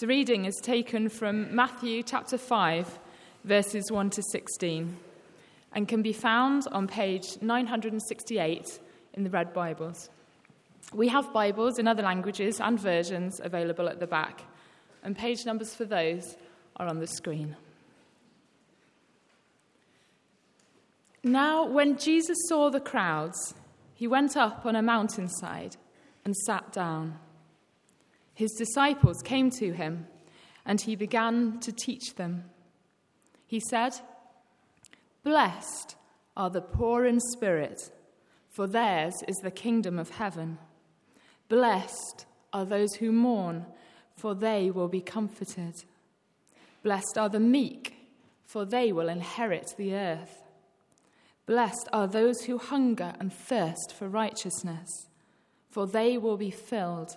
The reading is taken from Matthew chapter 5, verses 1 to 16, and can be found on page 968 in the Red Bibles. We have Bibles in other languages and versions available at the back, and page numbers for those are on the screen. Now, when Jesus saw the crowds, he went up on a mountainside and sat down his disciples came to him, and he began to teach them. He said, Blessed are the poor in spirit, for theirs is the kingdom of heaven. Blessed are those who mourn, for they will be comforted. Blessed are the meek, for they will inherit the earth. Blessed are those who hunger and thirst for righteousness, for they will be filled.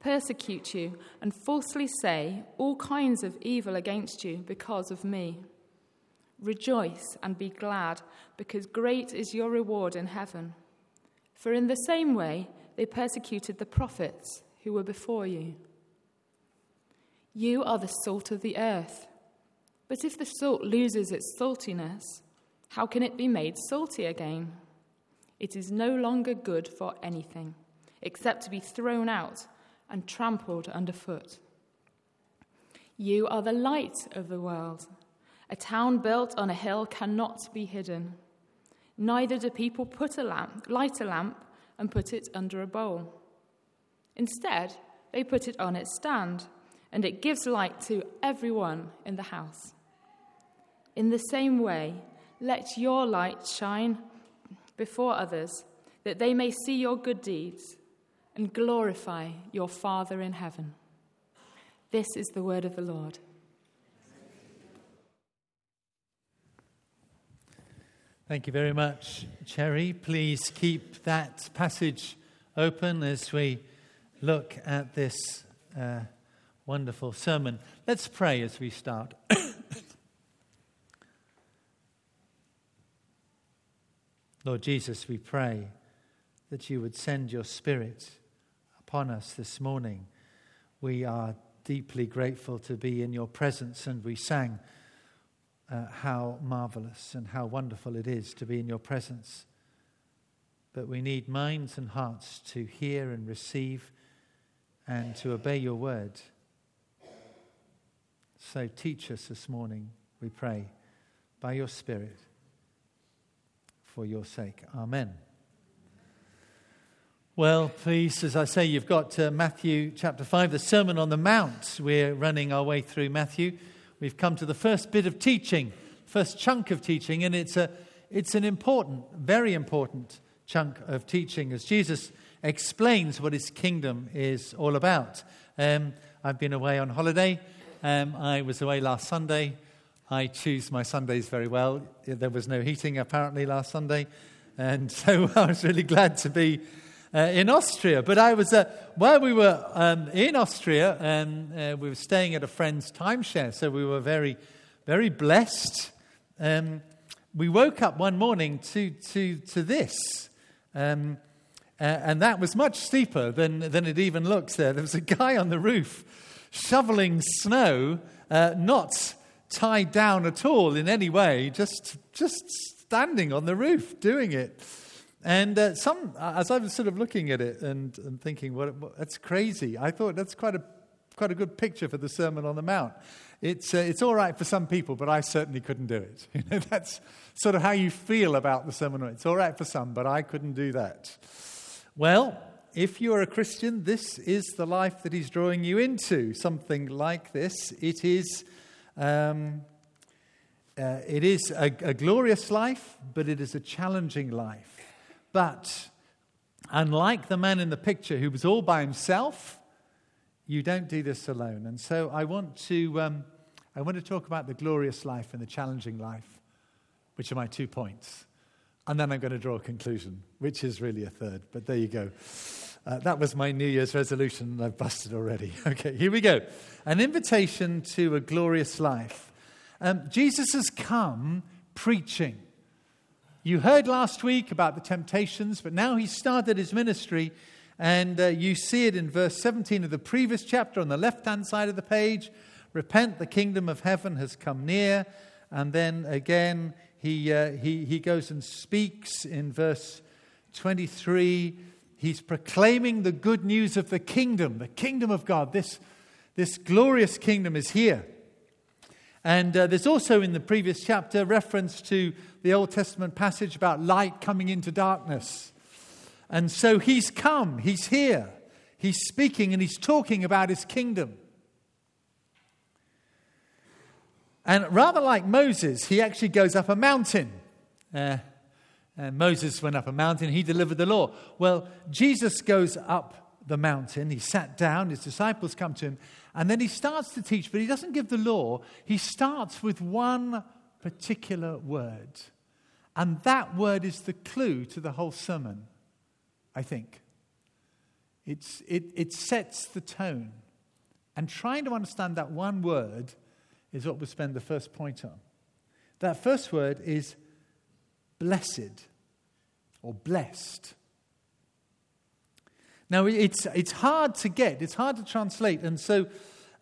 persecute you, and falsely say all kinds of evil against you because of me. Rejoice and be glad, because great is your reward in heaven. For in the same way they persecuted the prophets who were before you. You are the salt of the earth. But if the salt loses its saltiness, how can it be made salty again? It is no longer good for anything, except to be thrown out and trampled underfoot. You are the light of the world. A town built on a hill cannot be hidden. Neither do people put a lamp, light a lamp and put it under a bowl. Instead, they put it on its stand, and it gives light to everyone in the house. In the same way, let your light shine before others, that they may see your good deeds and glorify your Father in heaven. This is the word of the Lord. Thank you very much, Cherry. Please keep that passage open as we look at this uh, wonderful sermon. Let's pray as we start. Lord Jesus, we pray that you would send your Spirit upon us this morning. We are deeply grateful to be in your presence, and we sang uh, how marvelous and how wonderful it is to be in your presence. But we need minds and hearts to hear and receive and to obey your word. So teach us this morning, we pray, by your Spirit, for your sake. Amen. Well, please, as I say, you've got uh, Matthew chapter 5, the Sermon on the Mount. We're running our way through Matthew. We've come to the first bit of teaching, first chunk of teaching, and it's, a, it's an important, very important chunk of teaching as Jesus explains what his kingdom is all about. Um, I've been away on holiday. Um, I was away last Sunday. I choose my Sundays very well. There was no heating apparently last Sunday, and so I was really glad to be uh, in Austria. But I was, uh, while we were um, in Austria, um, uh, we were staying at a friend's timeshare, so we were very, very blessed. Um, we woke up one morning to, to, to this. Um, uh, and that was much steeper than, than it even looks there. There was a guy on the roof shoveling snow, uh, not tied down at all in any way, just, just standing on the roof doing it. And uh, some, as I was sort of looking at it and, and thinking, what, what, that's crazy, I thought that's quite a, quite a good picture for the Sermon on the Mount. It's, uh, it's all right for some people, but I certainly couldn't do it. You know, that's sort of how you feel about the Sermon on the Mount. It's all right for some, but I couldn't do that. Well, if you're a Christian, this is the life that he's drawing you into. Something like this. It is, um, uh, it is a, a glorious life, but it is a challenging life. But unlike the man in the picture who was all by himself, you don't do this alone. And so I want to, um, I want to talk about the glorious life and the challenging life, which are my two points. And then I'm going to draw a conclusion, which is really a third. But there you go. Uh, that was my New Year's resolution, and I've busted already. Okay, here we go. An invitation to a glorious life. Um, Jesus has come preaching. You heard last week about the temptations, but now he's started his ministry, and uh, you see it in verse 17 of the previous chapter on the left hand side of the page. Repent, the kingdom of heaven has come near. And then again, he, uh, he, he goes and speaks in verse 23 he's proclaiming the good news of the kingdom, the kingdom of God. This, this glorious kingdom is here. And uh, there's also in the previous chapter reference to the Old Testament passage about light coming into darkness. And so he's come, he's here, he's speaking, and he's talking about his kingdom. And rather like Moses, he actually goes up a mountain. Uh, and Moses went up a mountain, he delivered the law. Well, Jesus goes up the mountain, he sat down, his disciples come to him, and then he starts to teach, but he doesn't give the law. He starts with one particular word. And that word is the clue to the whole sermon, I think. It's, it, it sets the tone. And trying to understand that one word is what we'll spend the first point on. That first word is blessed or blessed. Now, it's, it's hard to get, it's hard to translate, and so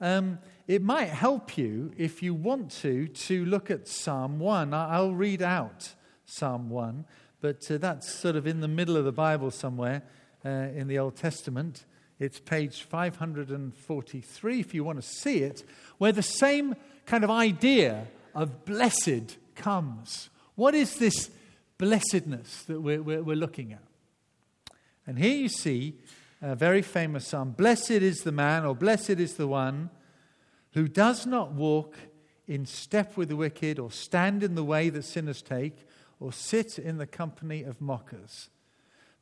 um, it might help you if you want to to look at Psalm 1. I'll read out Psalm 1, but uh, that's sort of in the middle of the Bible somewhere uh, in the Old Testament. It's page 543 if you want to see it, where the same kind of idea of blessed comes. What is this blessedness that we're, we're, we're looking at. And here you see a very famous psalm Blessed is the man, or blessed is the one who does not walk in step with the wicked, or stand in the way that sinners take, or sit in the company of mockers,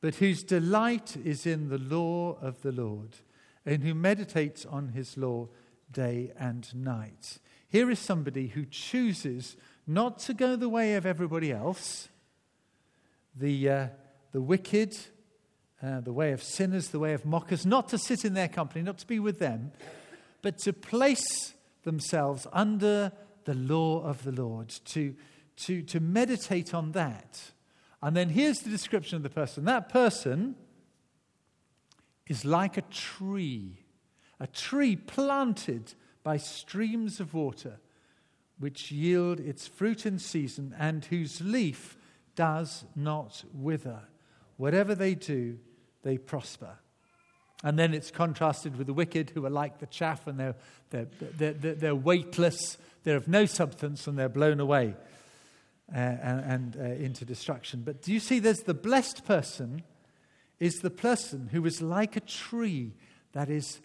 but whose delight is in the law of the Lord, and who meditates on his law day and night. Here is somebody who chooses not to go the way of everybody else the, uh, the wicked, uh, the way of sinners, the way of mockers, not to sit in their company, not to be with them, but to place themselves under the law of the Lord, to, to, to meditate on that. And then here's the description of the person that person is like a tree, a tree planted by streams of water, which yield its fruit in season, and whose leaf does not wither. Whatever they do, they prosper. And then it's contrasted with the wicked who are like the chaff and they're, they're, they're, they're weightless, they're of no substance, and they're blown away uh, and, and uh, into destruction. But do you see there's the blessed person is the person who is like a tree that is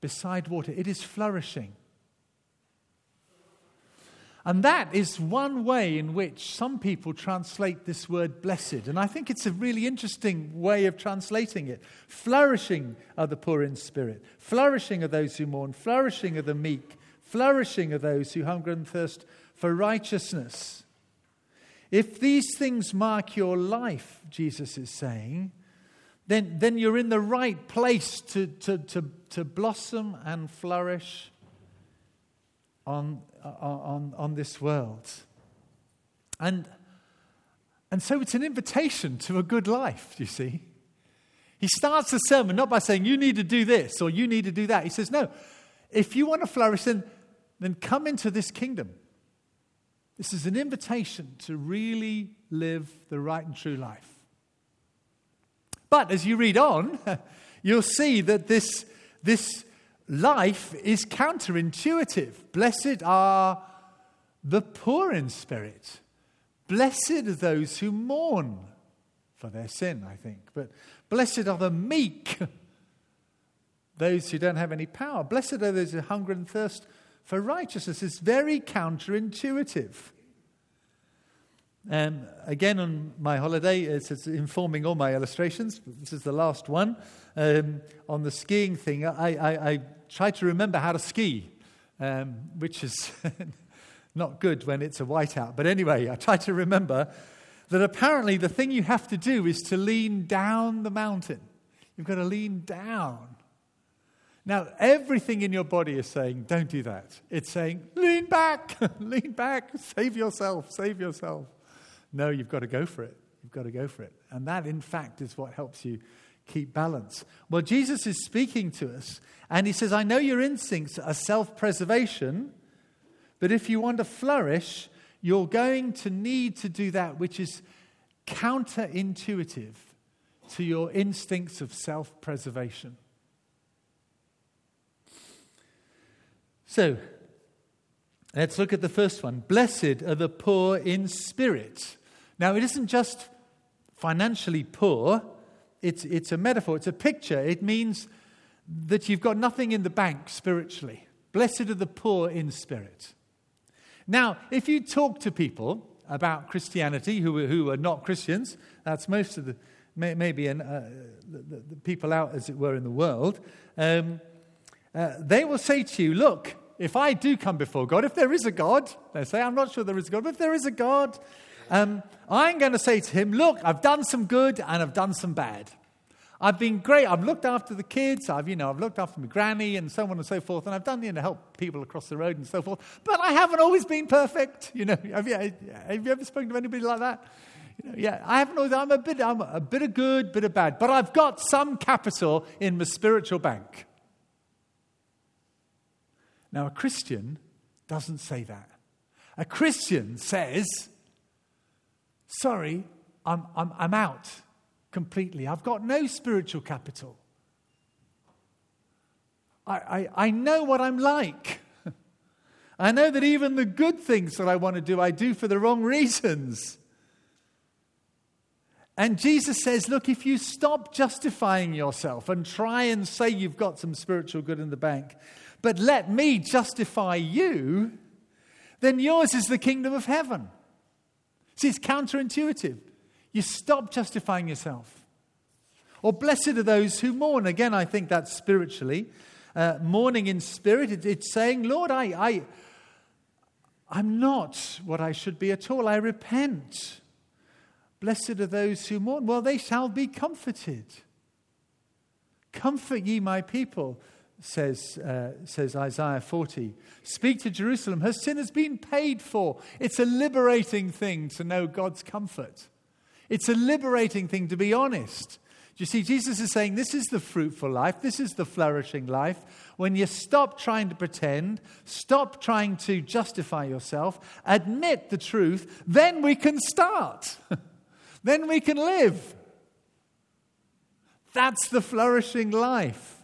beside water, it is flourishing. And that is one way in which some people translate this word blessed. And I think it's a really interesting way of translating it. Flourishing are the poor in spirit, flourishing are those who mourn, flourishing are the meek, flourishing are those who hunger and thirst for righteousness. If these things mark your life, Jesus is saying, then, then you're in the right place to, to, to, to blossom and flourish on on, on this world. And, and so it's an invitation to a good life, you see. He starts the sermon not by saying, You need to do this or you need to do that. He says, No, if you want to flourish, then, then come into this kingdom. This is an invitation to really live the right and true life. But as you read on, you'll see that this, this life is counterintuitive. Blessed are the poor in spirit. Blessed are those who mourn for their sin, I think. But blessed are the meek, those who don't have any power. Blessed are those who hunger and thirst for righteousness. It's very counterintuitive. Um, again, on my holiday, it's, it's, informing all my illustrations. This is the last one. Um, on the skiing thing, I, I, I try to remember how to ski, um, which is not good when it's a whiteout. But anyway, I try to remember that apparently the thing you have to do is to lean down the mountain. You've got to lean down. Now, everything in your body is saying, don't do that. It's saying, lean back, lean back, save yourself, save yourself. No, you've got to go for it. You've got to go for it. And that, in fact, is what helps you keep balance. Well, Jesus is speaking to us, and he says, I know your instincts are self preservation, but if you want to flourish, you're going to need to do that which is counterintuitive to your instincts of self preservation. So, let's look at the first one. Blessed are the poor in spirit. Now, it isn't just financially poor, it's, it's a metaphor, it's a picture. It means that you've got nothing in the bank spiritually. Blessed are the poor in spirit. Now, if you talk to people about Christianity who, who are not Christians, that's most of the, maybe in, uh, the, the, people out, as it were, in the world, um, uh, they will say to you, Look, if I do come before God, if there is a God, they say, I'm not sure there is a God, but if there is a God, um, I'm going to say to him, Look, I've done some good and I've done some bad. I've been great. I've looked after the kids. I've, you know, I've looked after my granny and so on and so forth. And I've done, you know, help people across the road and so forth. But I haven't always been perfect. You know, have you, have you ever spoken to anybody like that? You know, yeah, I haven't always, I'm a bit, I'm a bit of good, bit of bad. But I've got some capital in my spiritual bank. Now, a Christian doesn't say that. A Christian says, sorry, I'm, I'm, I'm out completely. I've got no spiritual capital. I, I, I know what I'm like. I know that even the good things that I want to do, I do for the wrong reasons. And Jesus says, Look, if you stop justifying yourself and try and say you've got some spiritual good in the bank, but let me justify you, then yours is the kingdom of heaven. See, it's counterintuitive. You stop justifying yourself. Or blessed are those who mourn. Again, I think that's spiritually. Uh, mourning in spirit, it, it's saying, Lord, I, I, I'm not what I should be at all. I repent. Blessed are those who mourn. Well, they shall be comforted. Comfort ye my people says, uh, says Isaiah 40. Speak to Jerusalem. Her sin has been paid for. It's a liberating thing to know God's comfort. It's a liberating thing to be honest. You see, Jesus is saying this is the fruitful life, this is the flourishing life. When you stop trying to pretend, stop trying to justify yourself, admit the truth, then we can start. then we can live. That's the flourishing life.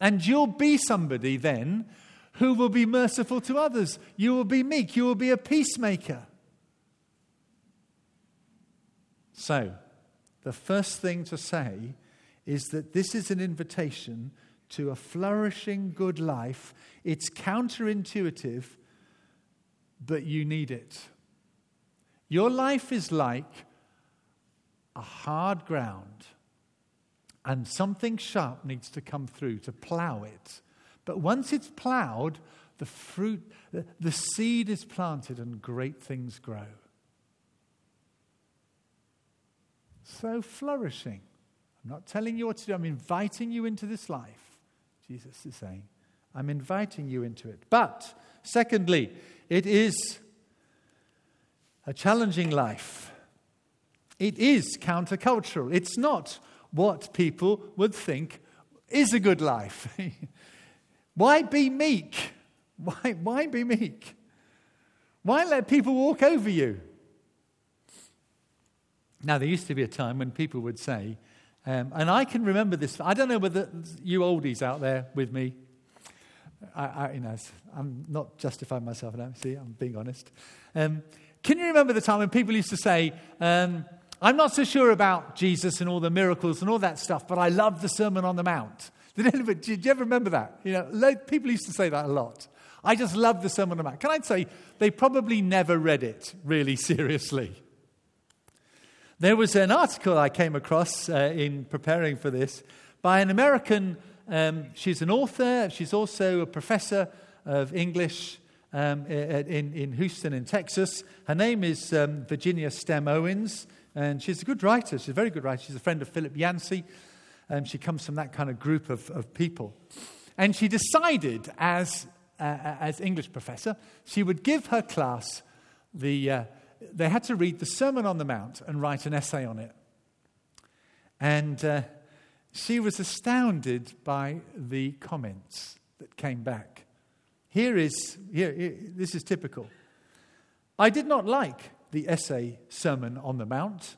And you'll be somebody then who will be merciful to others. You will be meek. You will be a peacemaker. So, the first thing to say is that this is an invitation to a flourishing good life. It's counterintuitive, but you need it. Your life is like a hard ground and something sharp needs to come through to plow it. But once it's plowed, the fruit, the, seed is planted and great things grow. So flourishing. I'm not telling you what to do, I'm inviting you into this life, Jesus is saying. I'm inviting you into it. But, secondly, it is a challenging life. It is countercultural. It's not what people would think is a good life. why be meek? Why, why be meek? Why let people walk over you? Now, there used to be a time when people would say, um, and I can remember this. I don't know whether you oldies out there with me. I, I, you know, I'm not justifying myself now. See, I'm being honest. Um, can you remember the time when people used to say, um, I'm not so sure about Jesus and all the miracles and all that stuff, but I love the Sermon on the Mount. Did, anybody, you ever remember that? You know, people used to say that a lot. I just love the Sermon on the Mount. Can I say they probably never read it really seriously? There was an article I came across uh, in preparing for this by an American Um, she's an author, she's also a professor of English um, in, in Houston, in Texas. Her name is um, Virginia Stem Owens, and she's a good writer. She's a very good writer. She's a friend of Philip Yancey. Um, she comes from that kind of group of, of people. And she decided, as, uh, as English professor, she would give her class the, uh, they had to read the Sermon on the Mount and write an essay on it. And uh, she was astounded by the comments that came back. Here is, here, here, this is typical. I did not like the essay Sermon on the Mount.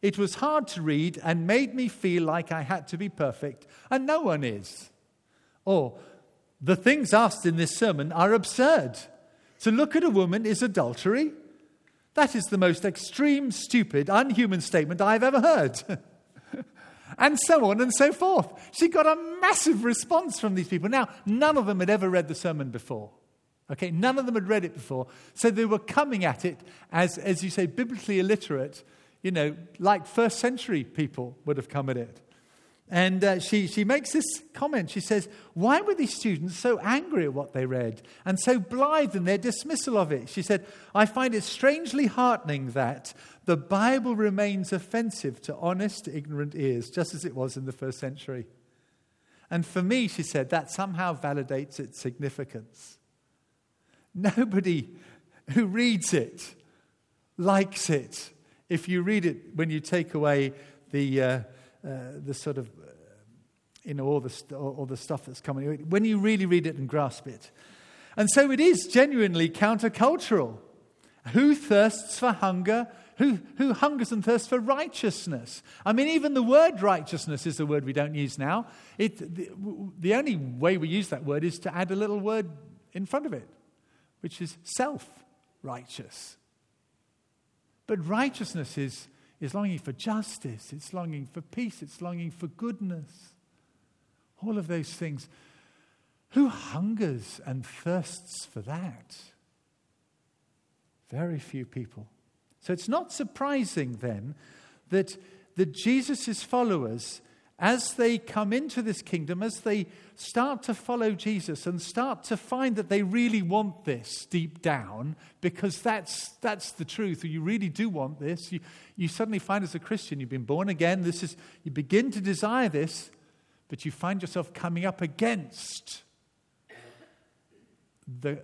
It was hard to read and made me feel like I had to be perfect, and no one is. Or, the things asked in this sermon are absurd. To look at a woman is adultery. That is the most extreme, stupid, unhuman statement I've ever heard. and so on and so forth. She got a massive response from these people. Now, none of them had ever read the sermon before. Okay, none of them had read it before. So they were coming at it as, as you say, biblically illiterate, you know, like first century people would have come at it. And uh, she, she makes this comment. She says, Why were these students so angry at what they read and so blithe in their dismissal of it? She said, I find it strangely heartening that the Bible remains offensive to honest, ignorant ears, just as it was in the first century. And for me, she said, that somehow validates its significance. Nobody who reads it likes it if you read it when you take away the. Uh, uh, the sort of, uh, you know, all the, st- all the stuff that's coming. When you really read it and grasp it. And so it is genuinely countercultural. Who thirsts for hunger? Who, who hungers and thirsts for righteousness? I mean, even the word righteousness is a word we don't use now. It, the, the only way we use that word is to add a little word in front of it, which is self righteous. But righteousness is is longing for justice, it's longing for peace, it's longing for goodness. All of those things. Who hungers and thirsts for that? Very few people. So it's not surprising then that, that Jesus' followers as they come into this kingdom, as they start to follow Jesus and start to find that they really want this deep down, because that's, that's the truth, you really do want this, you, you suddenly find as a Christian, you've been born again, this is, you begin to desire this, but you find yourself coming up against the,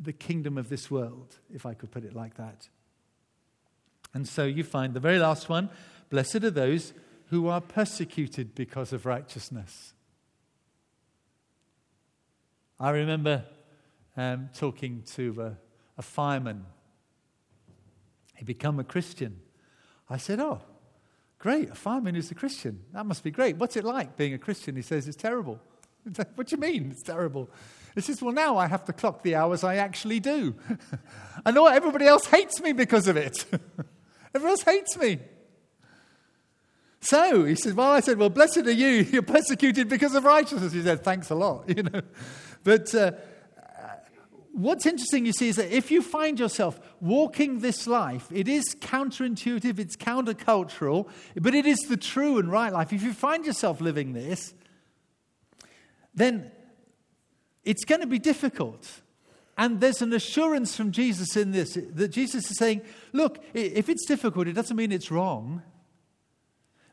the kingdom of this world, if I could put it like that. And so you find the very last one blessed are those who are persecuted because of righteousness. I remember um, talking to a, a fireman. He'd become a Christian. I said, Oh, great, a fireman who's a Christian. That must be great. What's it like being a Christian? He says, It's terrible. what do you mean it's terrible? He says, Well, now I have to clock the hours I actually do. I know everybody else hates me because of it. Everyone else hates me. So he said, Well, I said, Well, blessed are you. You're persecuted because of righteousness. He said, Thanks a lot, you know. But uh, what's interesting, you see, is that if you find yourself walking this life, it is counterintuitive, it's countercultural, but it is the true and right life. If you find yourself living this, then it's going to be difficult. And there's an assurance from Jesus in this that Jesus is saying, Look, if it's difficult, it doesn't mean it's wrong.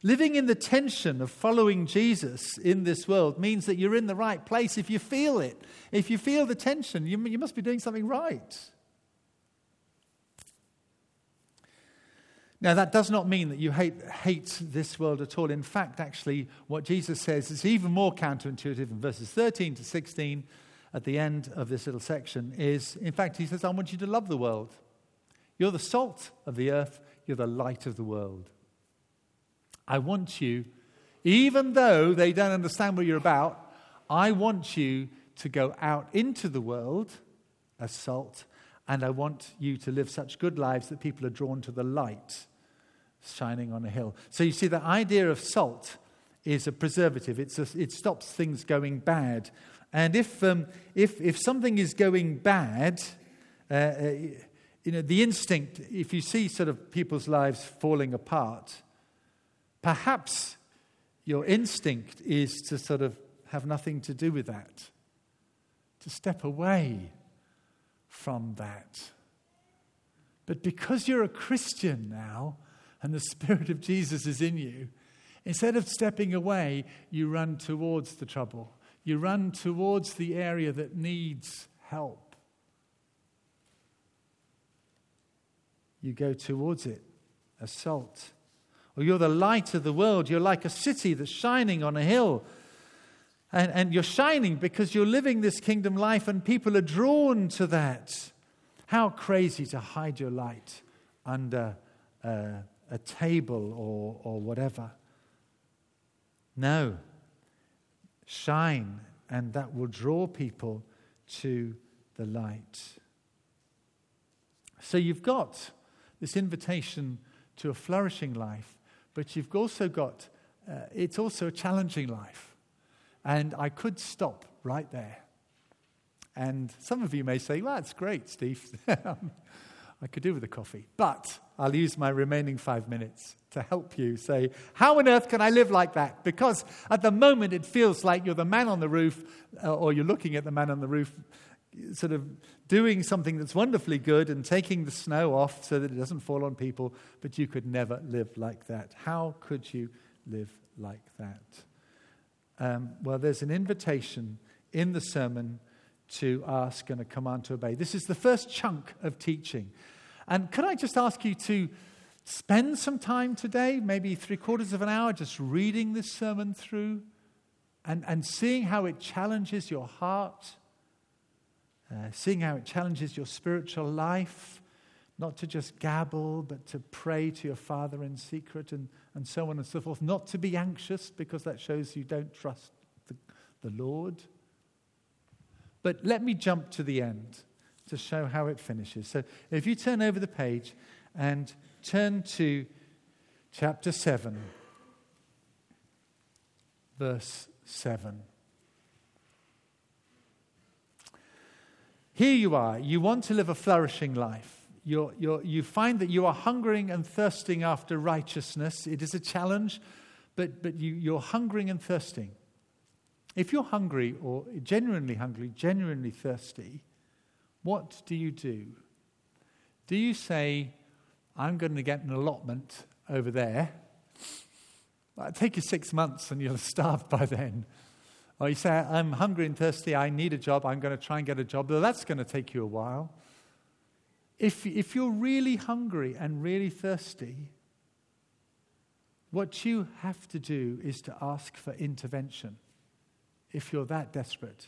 Living in the tension of following Jesus in this world means that you're in the right place if you feel it. If you feel the tension, you, you must be doing something right. Now, that does not mean that you hate, hate this world at all. In fact, actually, what Jesus says is even more counterintuitive in verses 13 to 16 at the end of this little section is, in fact, he says, I want you to love the world. You're the salt of the earth, you're the light of the world. I want you, even though they don't understand what you're about, I want you to go out into the world as salt, and I want you to live such good lives that people are drawn to the light shining on a hill. So you see, the idea of salt is a preservative, it's a, it stops things going bad. And if, um, if, if something is going bad, uh, uh, you know, the instinct, if you see sort of people's lives falling apart, perhaps your instinct is to sort of have nothing to do with that. To step away from that. But because you're a Christian now and the Spirit of Jesus is in you, instead of stepping away, you run towards the trouble. You run towards the area that needs help. You go towards it as salt. Or you're the light of the world. You're like a city that's shining on a hill. And, and you're shining because you're living this kingdom life, and people are drawn to that. How crazy to hide your light under a, a table or, or whatever. No. Shine, and that will draw people to the light. So you've got this invitation to a flourishing life, but you've also got, uh, it's also a challenging life. And I could stop right there. And some of you may say, well, that's great, Steve. I could do with a coffee. But I'll use my remaining five minutes to help you say, how on earth can I live like that? Because at the moment it feels like you're the man on the roof, uh, or you're looking at the man on the roof, sort of doing something that's wonderfully good and taking the snow off so that it doesn't fall on people, but you could never live like that. How could you live like that? Um, well, there's an invitation in the sermon to ask and a command to obey. This is the first chunk of teaching. And could I just ask you to spend some time today, maybe three quarters of an hour, just reading this sermon through and, and seeing how it challenges your heart, uh, seeing how it challenges your spiritual life, not to just gabble, but to pray to your Father in secret and, and so on and so forth, not to be anxious because that shows you don't trust the, the Lord. But let me jump to the end to show how it finishes. So if you turn over the page and turn to chapter 7, verse 7. Here you are. You want to live a flourishing life. You're, you're, you find that you are hungering and thirsting after righteousness. It is a challenge, but, but you, you're hungering and thirsting. If you're hungry or genuinely hungry, genuinely thirsty, what do you do? Do you say, I'm going to get an allotment over there? It'll take you six months and you'll starve by then. Or you say, I'm hungry and thirsty, I need a job, I'm going to try and get a job. Well, that's going to take you a while. If, if you're really hungry and really thirsty, what you have to do is to ask for intervention if you're that desperate.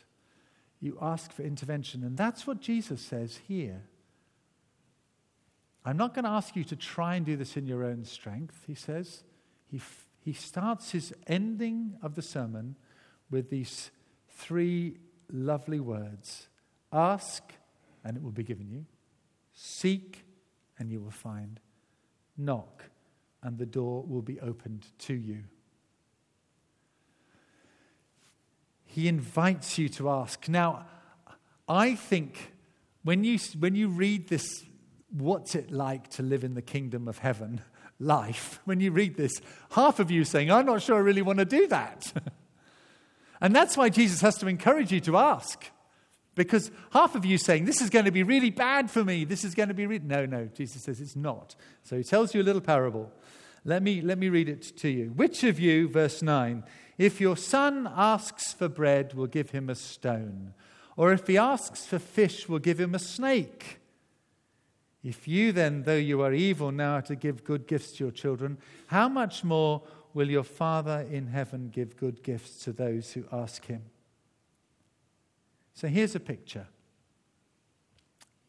You ask for intervention. And that's what Jesus says here. I'm not going to ask you to try and do this in your own strength, he says. He, f- he starts his ending of the sermon with these three lovely words Ask, and it will be given you. Seek, and you will find. Knock, and the door will be opened to you. He invites you to ask. Now, I think when you, when you read this, what's it like to live in the kingdom of heaven life, when you read this, half of you saying, I'm not sure I really want to do that. and that's why Jesus has to encourage you to ask. Because half of you saying, This is going to be really bad for me. This is going to be really. No, no. Jesus says it's not. So he tells you a little parable. Let me, let me read it to you. Which of you, verse 9, if your son asks for bread, will give him a stone. Or if he asks for fish, will give him a snake. If you then, though you are evil, how to give good gifts to your children, how much more will your Father in heaven give good gifts to those who ask him? So here's a picture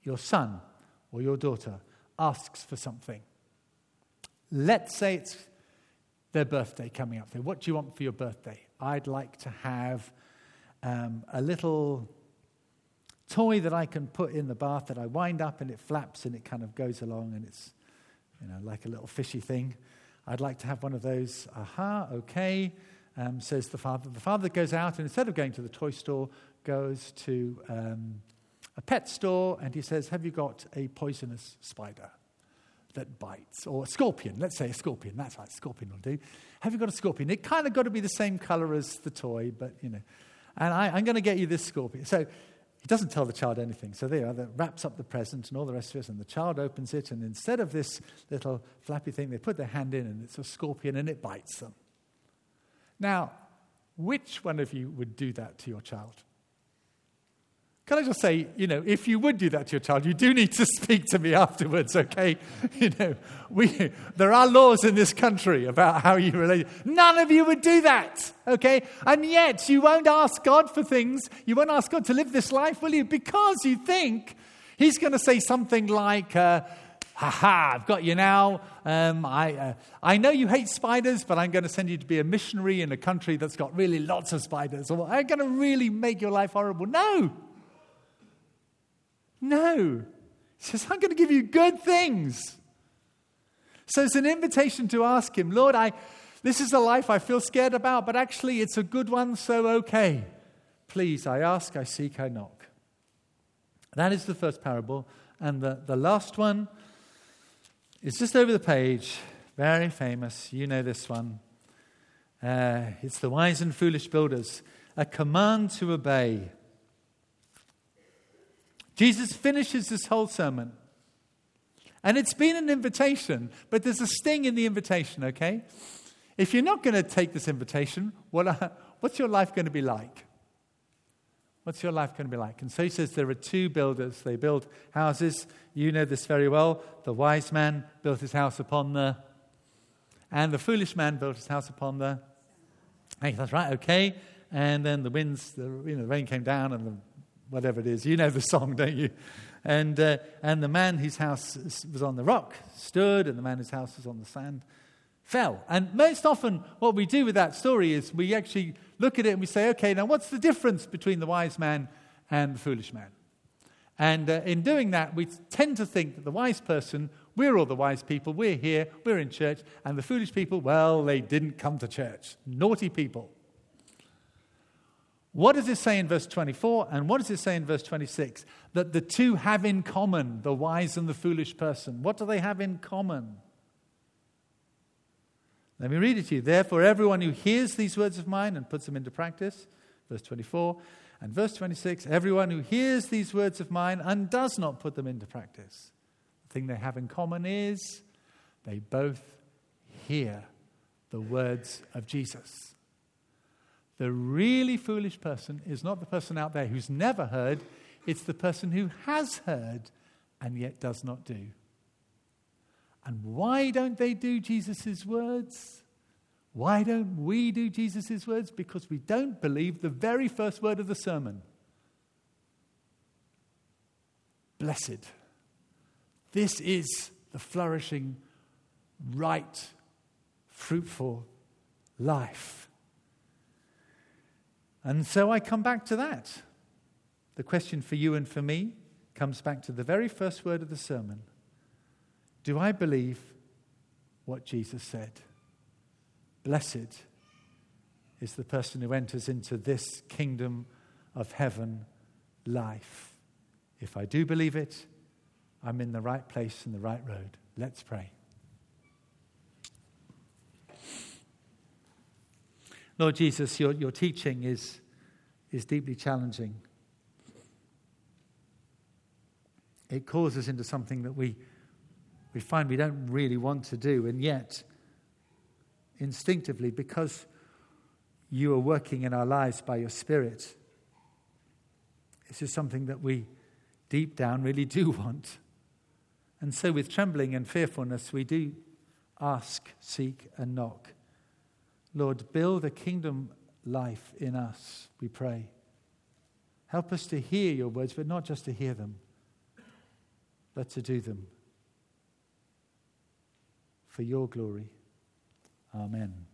your son or your daughter asks for something. Let's say it's their birthday coming up. what do you want for your birthday? I'd like to have um, a little toy that I can put in the bath that I wind up and it flaps and it kind of goes along and it's, you know, like a little fishy thing. I'd like to have one of those. Aha, okay, um, says the father. The father goes out and instead of going to the toy store, goes to um, a pet store and he says, Have you got a poisonous spider? that bites, or a scorpion. Let's say a scorpion. That's right, scorpion will do. Have you got a scorpion? It kind of got to be the same color as the toy, but you know. and I, am going to get you this scorpion. So he doesn't tell the child anything. So there, that wraps up the present and all the rest of it, and the child opens it, and instead of this little flappy thing, they put their hand in, and it's a scorpion, and it bites them. Now, which one of you would do that to your child? Can I just say, you know, if you would do that to your child, you do need to speak to me afterwards, okay? You know, we, there are laws in this country about how you relate. None of you would do that, okay? And yet, you won't ask God for things. You won't ask God to live this life, will you? Because you think He's going to say something like, uh, ha, I've got you now. Um, I, uh, I know you hate spiders, but I'm going to send you to be a missionary in a country that's got really lots of spiders. I'm going to really make your life horrible. No. No. He says, I'm going to give you good things. So it's an invitation to ask him, Lord, I, this is a life I feel scared about, but actually it's a good one, so okay. Please, I ask, I seek, I knock. That is the first parable. And the, the last one is just over the page. Very famous. You know this one. Uh, it's the wise and foolish builders. A command to obey. Jesus finishes this whole sermon. And it's been an invitation, but there's a sting in the invitation, okay? If you're not going to take this invitation, what, what's your life going to be like? What's your life going to be like? And so he says there are two builders. They build houses. You know this very well. The wise man built his house upon the, and the foolish man built his house upon the. Hey, that's right, okay. And then the winds, the, you know, the rain came down, and the whatever it is. You know the song, don't you? And, uh, and the man whose house was on the rock stood, and the man whose house was on the sand fell. And most often, what we do with that story is we actually look at it and we say, okay, now what's the difference between the wise man and the foolish man? And uh, in doing that, we tend to think that the wise person, we're all the wise people, we're here, we're in church, and the foolish people, well, they didn't come to church. Naughty people. What does it say in verse 24 and what does it say in verse 26? That the two have in common, the wise and the foolish person. What do they have in common? Let me read it to you. Therefore, everyone who hears these words of mine and puts them into practice, verse 24, and verse 26, everyone who hears these words of mine and does not put them into practice, the thing they have in common is they both hear the words of Jesus. The really foolish person is not the person out there who's never heard, it's the person who has heard and yet does not do. And why don't they do Jesus' words? Why don't we do Jesus' words? Because we don't believe the very first word of the sermon. Blessed. This is the flourishing, right, fruitful life. And so I come back to that. The question for you and for me comes back to the very first word of the sermon Do I believe what Jesus said? Blessed is the person who enters into this kingdom of heaven life. If I do believe it, I'm in the right place and the right road. Let's pray. Lord Jesus, your, your teaching is, is deeply challenging. It calls us into something that we, we find we don't really want to do, and yet, instinctively, because you are working in our lives by your Spirit, this is something that we deep down really do want. And so, with trembling and fearfulness, we do ask, seek, and knock. Lord, build a kingdom life in us, we pray. Help us to hear your words, but not just to hear them, but to do them. For your glory. Amen.